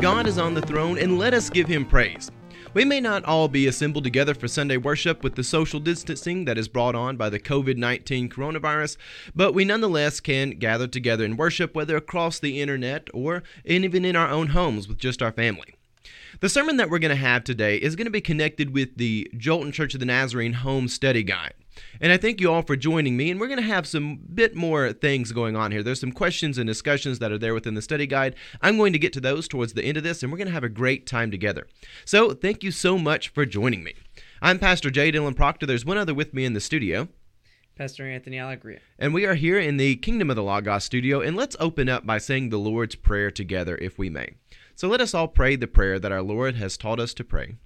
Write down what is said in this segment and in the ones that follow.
God is on the throne, and let us give him praise. We may not all be assembled together for Sunday worship with the social distancing that is brought on by the COVID 19 coronavirus, but we nonetheless can gather together in worship, whether across the internet or even in our own homes with just our family. The sermon that we're going to have today is going to be connected with the Jolton Church of the Nazarene Home Study Guide. And I thank you all for joining me. And we're going to have some bit more things going on here. There's some questions and discussions that are there within the study guide. I'm going to get to those towards the end of this, and we're going to have a great time together. So thank you so much for joining me. I'm Pastor J. Dylan Proctor. There's one other with me in the studio. Pastor Anthony Allegria. And we are here in the Kingdom of the Logos studio, and let's open up by saying the Lord's Prayer together, if we may. So let us all pray the prayer that our Lord has taught us to pray.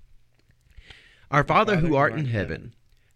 Our Father, who art in heaven,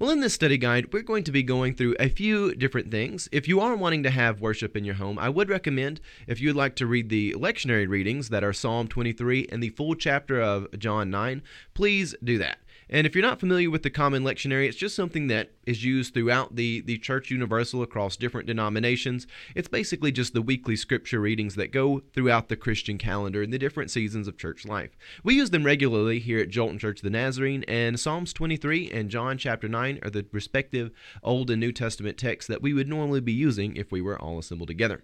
Well, in this study guide, we're going to be going through a few different things. If you are wanting to have worship in your home, I would recommend, if you'd like to read the lectionary readings that are Psalm 23 and the full chapter of John 9, please do that. And if you're not familiar with the common lectionary, it's just something that is used throughout the, the church universal across different denominations. It's basically just the weekly scripture readings that go throughout the Christian calendar in the different seasons of church life. We use them regularly here at Jolton Church of the Nazarene, and Psalms 23 and John chapter 9 are the respective Old and New Testament texts that we would normally be using if we were all assembled together.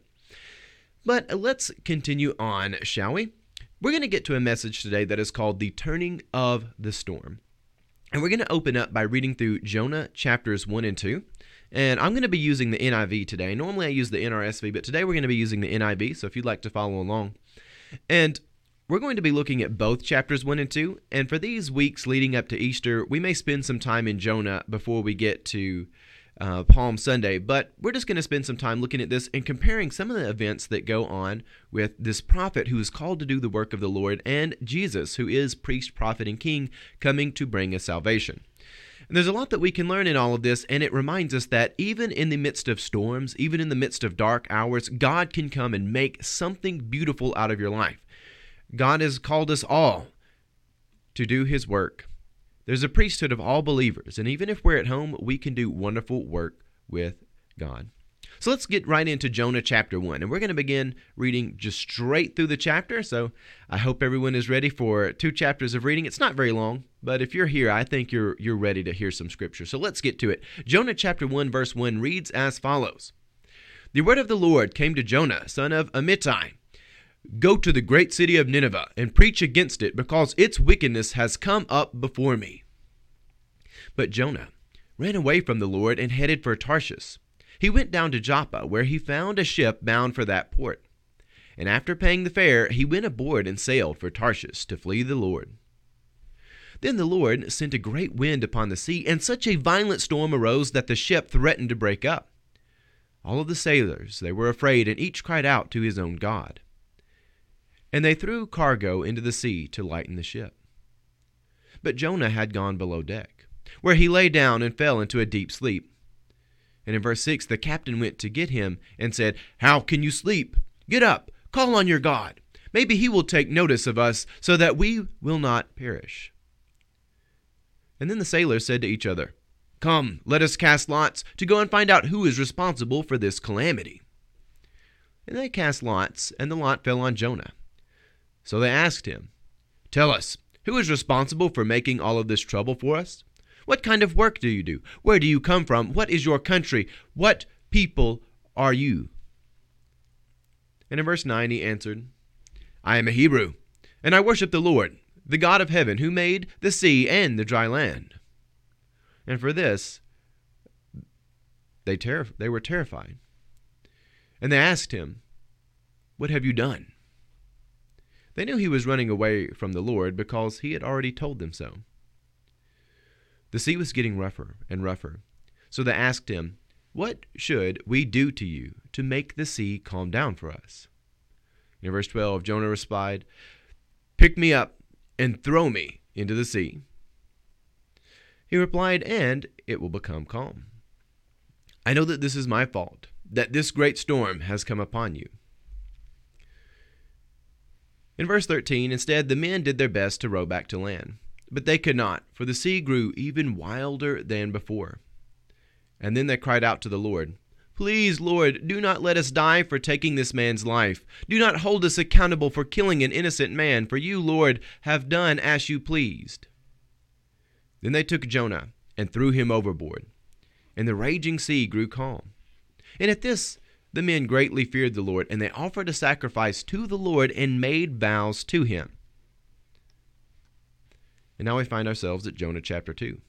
But let's continue on, shall we? We're going to get to a message today that is called The Turning of the Storm. And we're going to open up by reading through Jonah chapters 1 and 2. And I'm going to be using the NIV today. Normally I use the NRSV, but today we're going to be using the NIV. So if you'd like to follow along. And we're going to be looking at both chapters 1 and 2. And for these weeks leading up to Easter, we may spend some time in Jonah before we get to uh, Palm Sunday, but we're just going to spend some time looking at this and comparing some of the events that go on with this prophet who is called to do the work of the Lord and Jesus, who is priest, prophet, and king, coming to bring us salvation. And there's a lot that we can learn in all of this, and it reminds us that even in the midst of storms, even in the midst of dark hours, God can come and make something beautiful out of your life. God has called us all to do his work. There's a priesthood of all believers, and even if we're at home, we can do wonderful work with God. So let's get right into Jonah chapter 1. And we're going to begin reading just straight through the chapter. So I hope everyone is ready for two chapters of reading. It's not very long, but if you're here, I think you're you're ready to hear some scripture. So let's get to it. Jonah chapter 1 verse 1 reads as follows. The word of the Lord came to Jonah, son of Amittai. Go to the great city of Nineveh and preach against it, because its wickedness has come up before me. But Jonah ran away from the Lord and headed for Tarshish. He went down to Joppa, where he found a ship bound for that port. And after paying the fare, he went aboard and sailed for Tarshish to flee the Lord. Then the Lord sent a great wind upon the sea, and such a violent storm arose that the ship threatened to break up. All of the sailors, they were afraid, and each cried out to his own God. And they threw cargo into the sea to lighten the ship. But Jonah had gone below deck, where he lay down and fell into a deep sleep. And in verse 6, the captain went to get him and said, How can you sleep? Get up, call on your God. Maybe he will take notice of us so that we will not perish. And then the sailors said to each other, Come, let us cast lots to go and find out who is responsible for this calamity. And they cast lots, and the lot fell on Jonah. So they asked him, Tell us, who is responsible for making all of this trouble for us? What kind of work do you do? Where do you come from? What is your country? What people are you? And in verse 9 he answered, I am a Hebrew, and I worship the Lord, the God of heaven, who made the sea and the dry land. And for this they, they were terrified. And they asked him, What have you done? They knew he was running away from the Lord because he had already told them so. The sea was getting rougher and rougher, so they asked him, What should we do to you to make the sea calm down for us? In verse 12, Jonah replied, Pick me up and throw me into the sea. He replied, And it will become calm. I know that this is my fault, that this great storm has come upon you. In verse 13, instead, the men did their best to row back to land. But they could not, for the sea grew even wilder than before. And then they cried out to the Lord, Please, Lord, do not let us die for taking this man's life. Do not hold us accountable for killing an innocent man, for you, Lord, have done as you pleased. Then they took Jonah and threw him overboard, and the raging sea grew calm. And at this, the men greatly feared the Lord, and they offered a sacrifice to the Lord and made vows to him. And now we find ourselves at Jonah chapter 2.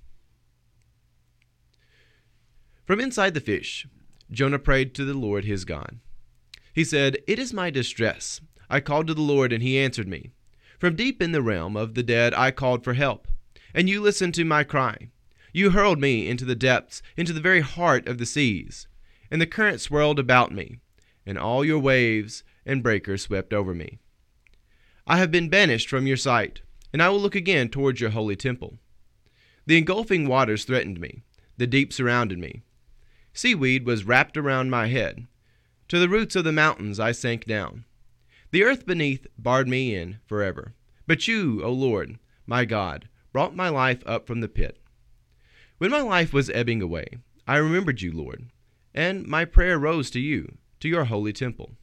From inside the fish, Jonah prayed to the Lord his God. He said, It is my distress. I called to the Lord, and he answered me. From deep in the realm of the dead I called for help, and you listened to my cry. You hurled me into the depths, into the very heart of the seas, and the current swirled about me, and all your waves and breakers swept over me. I have been banished from your sight, and I will look again towards your holy temple. The engulfing waters threatened me, the deep surrounded me. Seaweed was wrapped around my head. To the roots of the mountains I sank down. The earth beneath barred me in forever. But you, O Lord, my God, brought my life up from the pit. When my life was ebbing away, I remembered you, Lord, and my prayer rose to you, to your holy temple.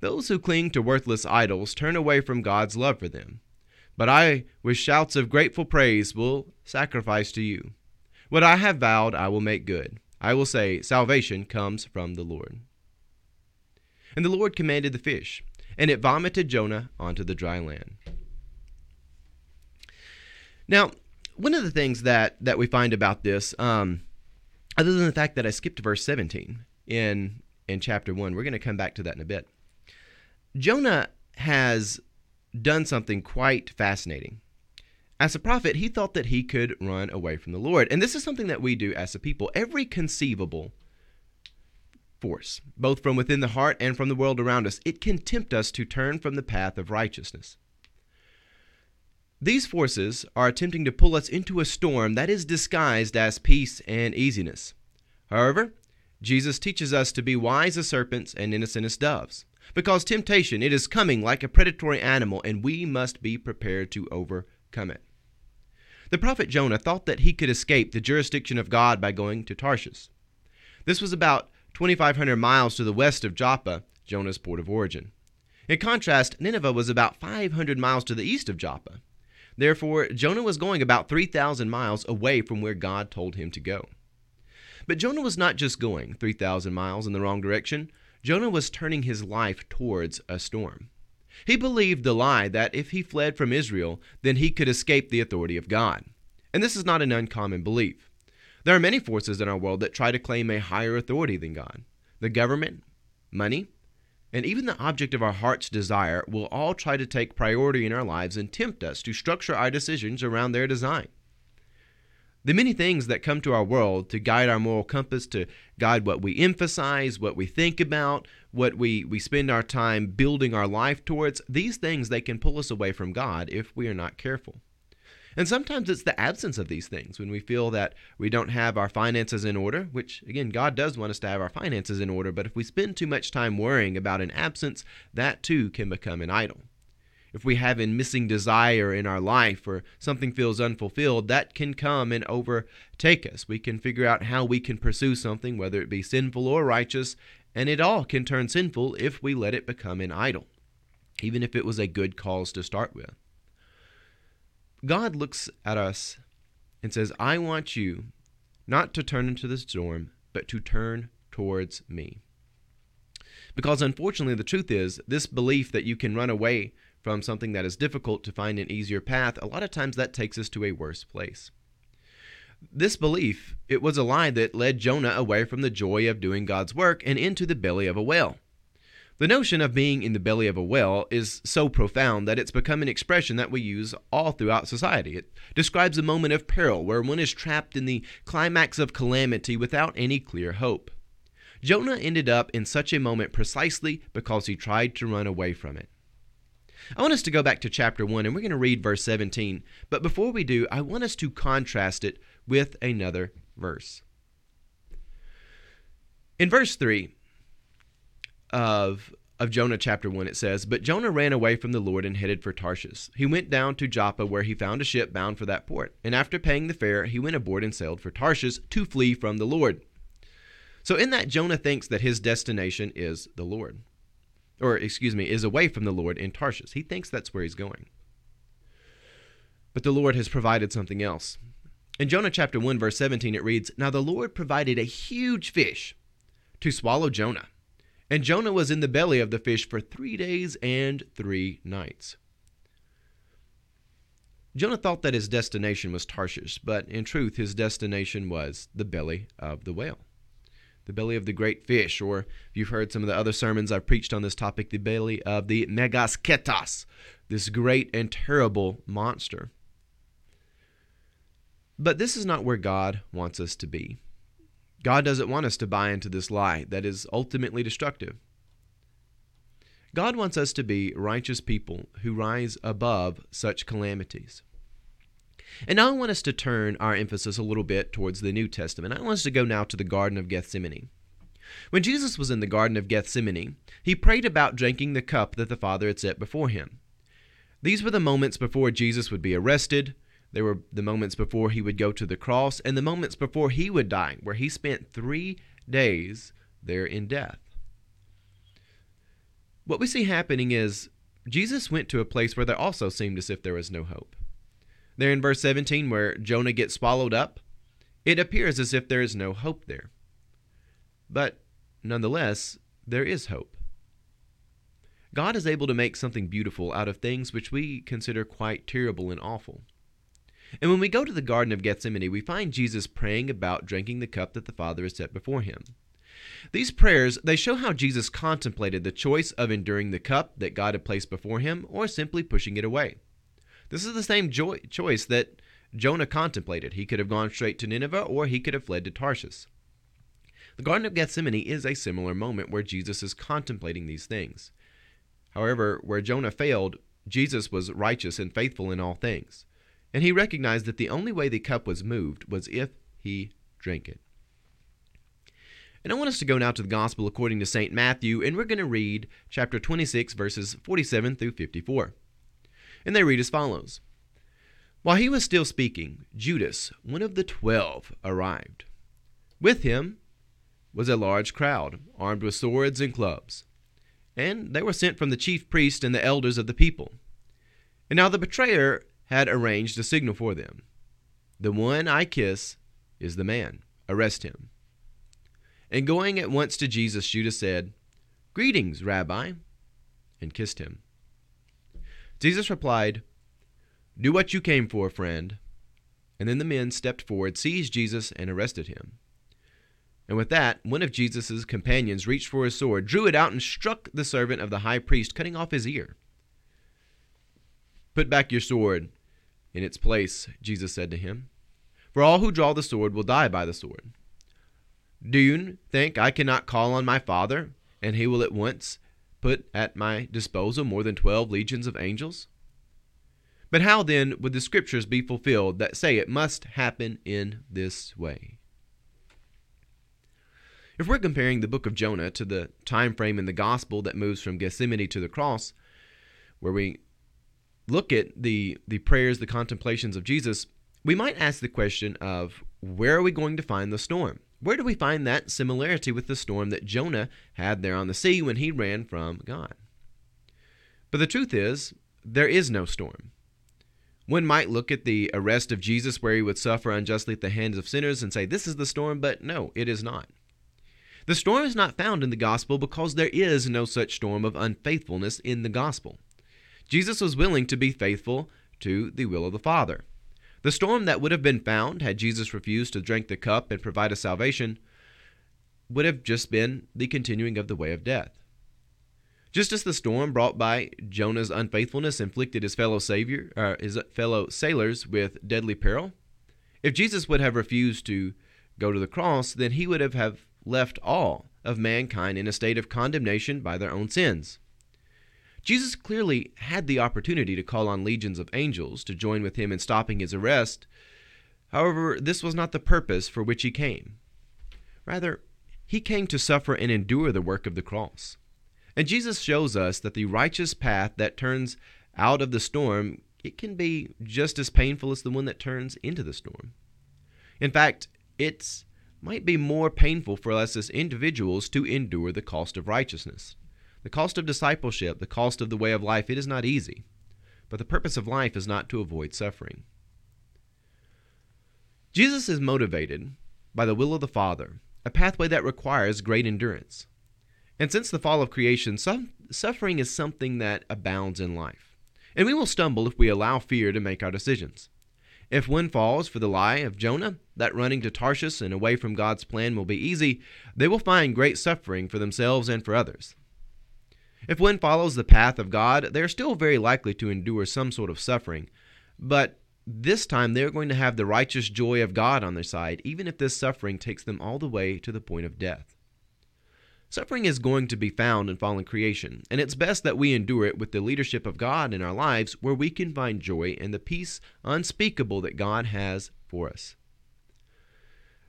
Those who cling to worthless idols turn away from God's love for them. But I, with shouts of grateful praise, will sacrifice to you. What I have vowed, I will make good. I will say, Salvation comes from the Lord. And the Lord commanded the fish, and it vomited Jonah onto the dry land. Now, one of the things that, that we find about this, um, other than the fact that I skipped verse 17 in, in chapter 1, we're going to come back to that in a bit. Jonah has done something quite fascinating. As a prophet, he thought that he could run away from the Lord. And this is something that we do as a people. Every conceivable force, both from within the heart and from the world around us, it can tempt us to turn from the path of righteousness. These forces are attempting to pull us into a storm that is disguised as peace and easiness. However, Jesus teaches us to be wise as serpents and innocent as doves, because temptation it is coming like a predatory animal and we must be prepared to overcome it. The prophet Jonah thought that he could escape the jurisdiction of God by going to Tarshish. This was about 2,500 miles to the west of Joppa, Jonah's port of origin. In contrast, Nineveh was about 500 miles to the east of Joppa. Therefore, Jonah was going about 3,000 miles away from where God told him to go. But Jonah was not just going 3,000 miles in the wrong direction, Jonah was turning his life towards a storm. He believed the lie that if he fled from Israel, then he could escape the authority of God. And this is not an uncommon belief. There are many forces in our world that try to claim a higher authority than God. The government, money, and even the object of our heart's desire will all try to take priority in our lives and tempt us to structure our decisions around their design. The many things that come to our world to guide our moral compass, to guide what we emphasize, what we think about, what we, we spend our time building our life towards, these things they can pull us away from God if we are not careful. And sometimes it's the absence of these things when we feel that we don't have our finances in order, which again, God does want us to have our finances in order, but if we spend too much time worrying about an absence, that too can become an idol if we have a missing desire in our life or something feels unfulfilled, that can come and overtake us. We can figure out how we can pursue something, whether it be sinful or righteous, and it all can turn sinful if we let it become an idol, even if it was a good cause to start with. God looks at us and says, I want you not to turn into the storm, but to turn towards me. Because unfortunately, the truth is, this belief that you can run away from something that is difficult to find an easier path, a lot of times that takes us to a worse place. This belief, it was a lie that led Jonah away from the joy of doing God's work and into the belly of a whale. The notion of being in the belly of a whale is so profound that it's become an expression that we use all throughout society. It describes a moment of peril where one is trapped in the climax of calamity without any clear hope. Jonah ended up in such a moment precisely because he tried to run away from it. I want us to go back to chapter 1 and we're going to read verse 17. But before we do, I want us to contrast it with another verse. In verse 3, of of Jonah chapter 1 it says, "But Jonah ran away from the Lord and headed for Tarshish. He went down to Joppa where he found a ship bound for that port. And after paying the fare, he went aboard and sailed for Tarshish to flee from the Lord." So in that Jonah thinks that his destination is the Lord. Or excuse me, is away from the Lord in Tarshish. He thinks that's where he's going. But the Lord has provided something else. In Jonah chapter 1 verse 17 it reads, "Now the Lord provided a huge fish to swallow Jonah." And Jonah was in the belly of the fish for three days and three nights. Jonah thought that his destination was Tarshish, but in truth, his destination was the belly of the whale, the belly of the great fish, or if you've heard some of the other sermons I've preached on this topic, the belly of the megasketos, this great and terrible monster. But this is not where God wants us to be. God doesn't want us to buy into this lie that is ultimately destructive. God wants us to be righteous people who rise above such calamities. And now I want us to turn our emphasis a little bit towards the New Testament. I want us to go now to the Garden of Gethsemane. When Jesus was in the Garden of Gethsemane, he prayed about drinking the cup that the Father had set before him. These were the moments before Jesus would be arrested, there were the moments before he would go to the cross and the moments before he would die, where he spent three days there in death. What we see happening is Jesus went to a place where there also seemed as if there was no hope. There in verse 17, where Jonah gets swallowed up, it appears as if there is no hope there. But nonetheless, there is hope. God is able to make something beautiful out of things which we consider quite terrible and awful. And when we go to the Garden of Gethsemane, we find Jesus praying about drinking the cup that the Father has set before him. These prayers, they show how Jesus contemplated the choice of enduring the cup that God had placed before him or simply pushing it away. This is the same jo- choice that Jonah contemplated. He could have gone straight to Nineveh or he could have fled to Tarshish. The Garden of Gethsemane is a similar moment where Jesus is contemplating these things. However, where Jonah failed, Jesus was righteous and faithful in all things and he recognized that the only way the cup was moved was if he drank it. And I want us to go now to the Gospel according to St. Matthew, and we're going to read chapter 26, verses 47 through 54. And they read as follows While he was still speaking, Judas, one of the twelve, arrived. With him was a large crowd, armed with swords and clubs. And they were sent from the chief priest and the elders of the people. And now the betrayer had arranged a signal for them. The one I kiss is the man. Arrest him. And going at once to Jesus, Judas said, Greetings, Rabbi, and kissed him. Jesus replied, Do what you came for, friend. And then the men stepped forward, seized Jesus, and arrested him. And with that, one of Jesus' companions reached for his sword, drew it out, and struck the servant of the high priest, cutting off his ear. Put back your sword in its place, Jesus said to him. For all who draw the sword will die by the sword. Do you think I cannot call on my Father, and he will at once put at my disposal more than twelve legions of angels? But how then would the scriptures be fulfilled that say it must happen in this way? If we're comparing the book of Jonah to the time frame in the gospel that moves from Gethsemane to the cross, where we look at the the prayers, the contemplations of Jesus, we might ask the question of where are we going to find the storm? Where do we find that similarity with the storm that Jonah had there on the sea when he ran from God? But the truth is, there is no storm. One might look at the arrest of Jesus where he would suffer unjustly at the hands of sinners and say, This is the storm, but no, it is not. The storm is not found in the gospel because there is no such storm of unfaithfulness in the gospel. Jesus was willing to be faithful to the will of the Father. The storm that would have been found had Jesus refused to drink the cup and provide a salvation would have just been the continuing of the way of death. Just as the storm brought by Jonah's unfaithfulness inflicted his fellow savior, uh, his fellow sailors with deadly peril, if Jesus would have refused to go to the cross, then he would have, have left all of mankind in a state of condemnation by their own sins. Jesus clearly had the opportunity to call on legions of angels to join with him in stopping his arrest. However, this was not the purpose for which he came. Rather, he came to suffer and endure the work of the cross. And Jesus shows us that the righteous path that turns out of the storm, it can be just as painful as the one that turns into the storm. In fact, it might be more painful for us as individuals to endure the cost of righteousness. The cost of discipleship, the cost of the way of life, it is not easy. But the purpose of life is not to avoid suffering. Jesus is motivated by the will of the Father, a pathway that requires great endurance. And since the fall of creation, suffering is something that abounds in life. And we will stumble if we allow fear to make our decisions. If one falls for the lie of Jonah, that running to Tarshish and away from God's plan will be easy, they will find great suffering for themselves and for others. If one follows the path of God, they are still very likely to endure some sort of suffering, but this time they are going to have the righteous joy of God on their side, even if this suffering takes them all the way to the point of death. Suffering is going to be found in fallen creation, and it's best that we endure it with the leadership of God in our lives where we can find joy and the peace unspeakable that God has for us.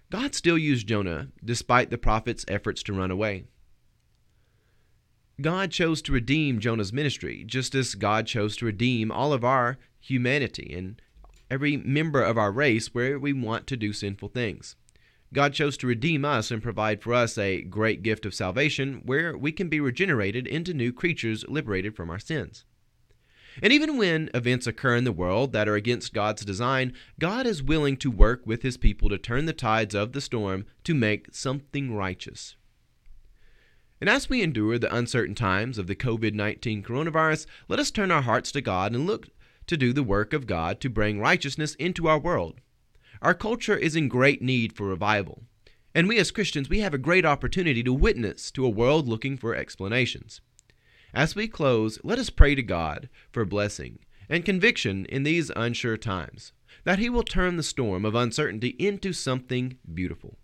God still used Jonah despite the prophet's efforts to run away. God chose to redeem Jonah's ministry, just as God chose to redeem all of our humanity and every member of our race where we want to do sinful things. God chose to redeem us and provide for us a great gift of salvation where we can be regenerated into new creatures liberated from our sins. And even when events occur in the world that are against God's design, God is willing to work with his people to turn the tides of the storm to make something righteous. And as we endure the uncertain times of the COVID 19 coronavirus, let us turn our hearts to God and look to do the work of God to bring righteousness into our world. Our culture is in great need for revival. And we as Christians, we have a great opportunity to witness to a world looking for explanations. As we close, let us pray to God for blessing and conviction in these unsure times, that He will turn the storm of uncertainty into something beautiful.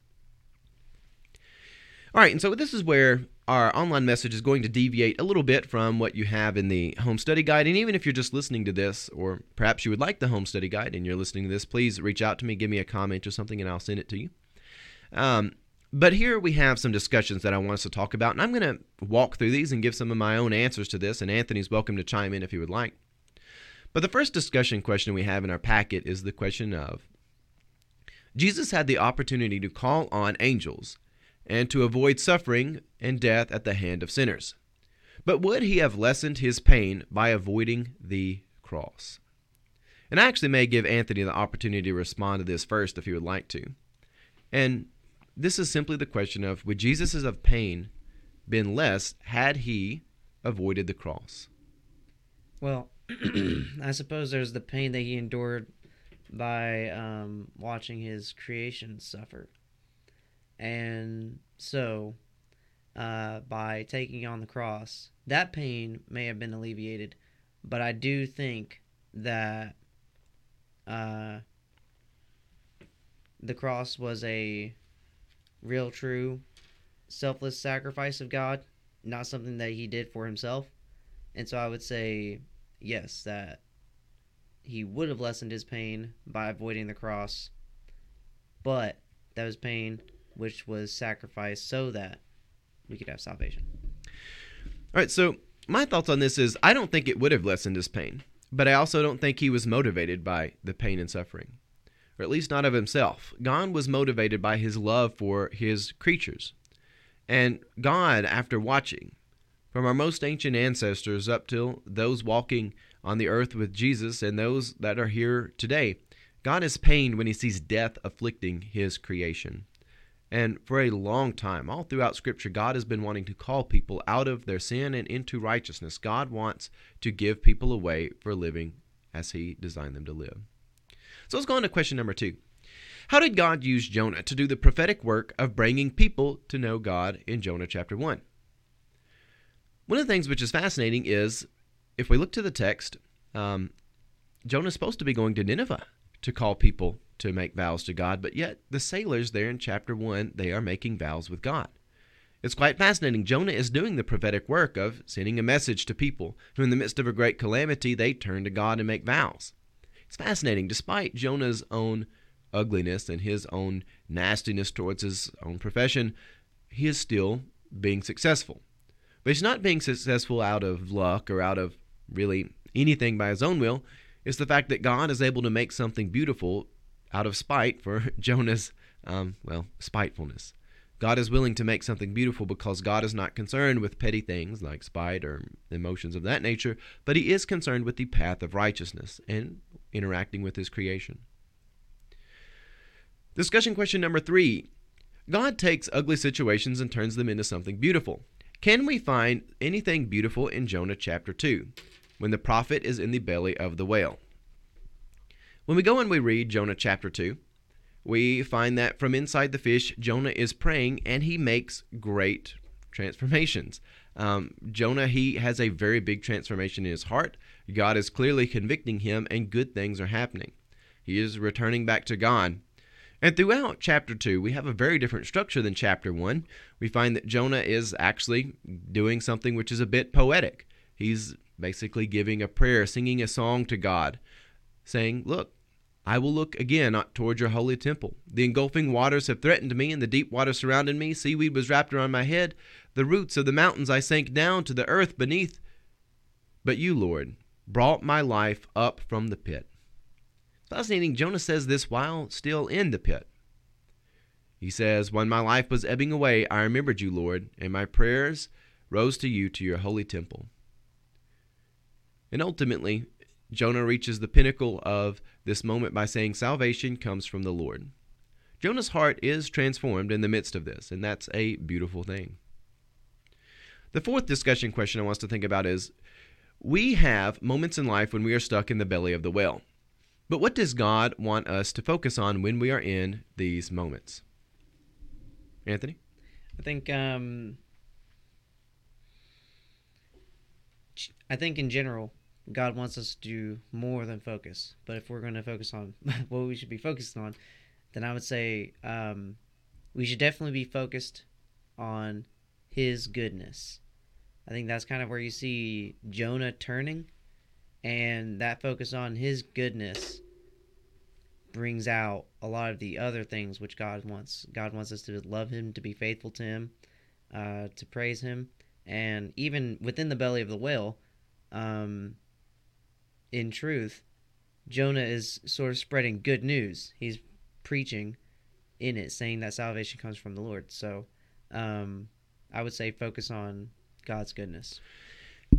All right, and so this is where our online message is going to deviate a little bit from what you have in the home study guide. And even if you're just listening to this, or perhaps you would like the home study guide and you're listening to this, please reach out to me, give me a comment or something, and I'll send it to you. Um, but here we have some discussions that I want us to talk about, and I'm going to walk through these and give some of my own answers to this, and Anthony's welcome to chime in if he would like. But the first discussion question we have in our packet is the question of Jesus had the opportunity to call on angels and to avoid suffering and death at the hand of sinners. But would he have lessened his pain by avoiding the cross? And I actually may give Anthony the opportunity to respond to this first if he would like to. And this is simply the question of would Jesus' of pain been less had he avoided the cross? Well, I suppose there's the pain that he endured by um, watching his creation suffer. And so, uh, by taking on the cross, that pain may have been alleviated, but I do think that uh, the cross was a real, true, selfless sacrifice of God, not something that he did for himself. And so I would say, yes, that he would have lessened his pain by avoiding the cross, but that was pain which was sacrificed so that we could have salvation. All right, so my thoughts on this is I don't think it would have lessened his pain, but I also don't think he was motivated by the pain and suffering, or at least not of himself. God was motivated by his love for his creatures. And God, after watching from our most ancient ancestors up till those walking on the earth with Jesus and those that are here today, God is pained when he sees death afflicting his creation. And for a long time, all throughout Scripture, God has been wanting to call people out of their sin and into righteousness. God wants to give people a way for living as He designed them to live. So let's go on to question number two. How did God use Jonah to do the prophetic work of bringing people to know God in Jonah chapter 1? One of the things which is fascinating is if we look to the text, um, Jonah is supposed to be going to Nineveh to call people to make vows to God, but yet the sailors there in chapter 1, they are making vows with God. It's quite fascinating. Jonah is doing the prophetic work of sending a message to people who, in the midst of a great calamity, they turn to God and make vows. It's fascinating. Despite Jonah's own ugliness and his own nastiness towards his own profession, he is still being successful. But he's not being successful out of luck or out of really anything by his own will. It's the fact that God is able to make something beautiful out of spite for Jonah's, um, well, spitefulness. God is willing to make something beautiful because God is not concerned with petty things like spite or emotions of that nature, but He is concerned with the path of righteousness and interacting with His creation. Discussion question number three God takes ugly situations and turns them into something beautiful. Can we find anything beautiful in Jonah chapter 2 when the prophet is in the belly of the whale? When we go and we read Jonah chapter 2, we find that from inside the fish, Jonah is praying and he makes great transformations. Um, Jonah, he has a very big transformation in his heart. God is clearly convicting him, and good things are happening. He is returning back to God. And throughout chapter 2, we have a very different structure than chapter 1. We find that Jonah is actually doing something which is a bit poetic. He's basically giving a prayer, singing a song to God, saying, Look, I will look again toward your holy temple. The engulfing waters have threatened me, and the deep water surrounded me. Seaweed was wrapped around my head. The roots of the mountains I sank down to the earth beneath. But you, Lord, brought my life up from the pit. Fascinating, Jonah says this while still in the pit. He says, When my life was ebbing away, I remembered you, Lord, and my prayers rose to you to your holy temple. And ultimately, Jonah reaches the pinnacle of this moment by saying, Salvation comes from the Lord. Jonah's heart is transformed in the midst of this, and that's a beautiful thing. The fourth discussion question I want us to think about is we have moments in life when we are stuck in the belly of the whale. But what does God want us to focus on when we are in these moments? Anthony? I think um, I think in general God wants us to do more than focus. But if we're going to focus on what we should be focused on, then I would say um, we should definitely be focused on His goodness. I think that's kind of where you see Jonah turning, and that focus on His goodness brings out a lot of the other things which God wants. God wants us to love Him, to be faithful to Him, uh, to praise Him, and even within the belly of the whale. Um, in truth, Jonah is sort of spreading good news. He's preaching in it, saying that salvation comes from the Lord. So um, I would say focus on God's goodness.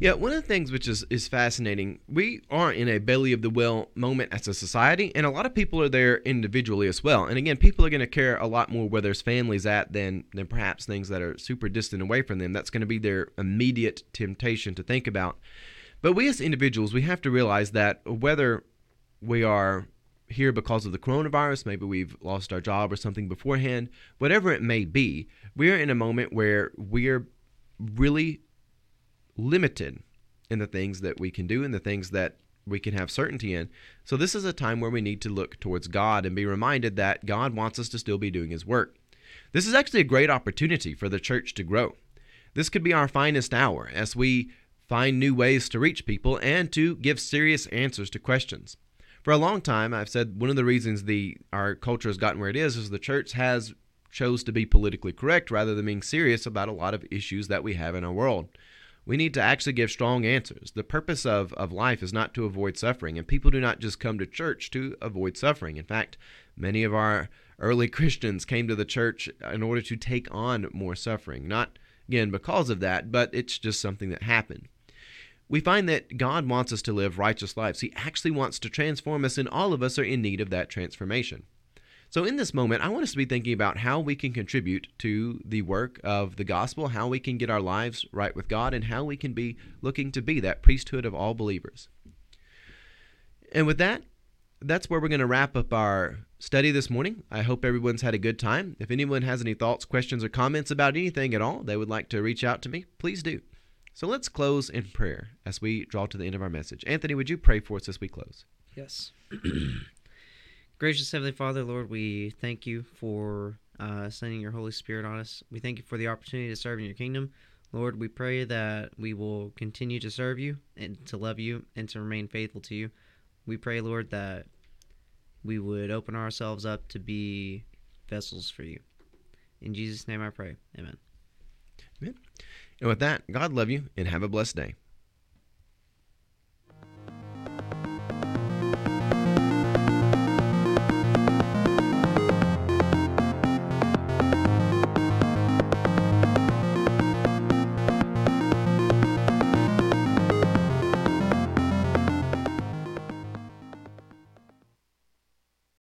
Yeah, one of the things which is, is fascinating, we are in a belly of the well moment as a society, and a lot of people are there individually as well. And again, people are going to care a lot more where their family's at than, than perhaps things that are super distant away from them. That's going to be their immediate temptation to think about. But we as individuals, we have to realize that whether we are here because of the coronavirus, maybe we've lost our job or something beforehand, whatever it may be, we're in a moment where we're really limited in the things that we can do and the things that we can have certainty in. So, this is a time where we need to look towards God and be reminded that God wants us to still be doing His work. This is actually a great opportunity for the church to grow. This could be our finest hour as we find new ways to reach people, and to give serious answers to questions. For a long time, I've said one of the reasons the our culture has gotten where it is is the church has chose to be politically correct rather than being serious about a lot of issues that we have in our world. We need to actually give strong answers. The purpose of, of life is not to avoid suffering, and people do not just come to church to avoid suffering. In fact, many of our early Christians came to the church in order to take on more suffering. Not, again, because of that, but it's just something that happened we find that God wants us to live righteous lives. He actually wants to transform us, and all of us are in need of that transformation. So, in this moment, I want us to be thinking about how we can contribute to the work of the gospel, how we can get our lives right with God, and how we can be looking to be that priesthood of all believers. And with that, that's where we're going to wrap up our study this morning. I hope everyone's had a good time. If anyone has any thoughts, questions, or comments about anything at all they would like to reach out to me, please do. So let's close in prayer as we draw to the end of our message. Anthony, would you pray for us as we close? Yes. Gracious Heavenly Father, Lord, we thank you for uh, sending your Holy Spirit on us. We thank you for the opportunity to serve in your kingdom. Lord, we pray that we will continue to serve you and to love you and to remain faithful to you. We pray, Lord, that we would open ourselves up to be vessels for you. In Jesus' name I pray. Amen. Amen. And with that, God love you and have a blessed day.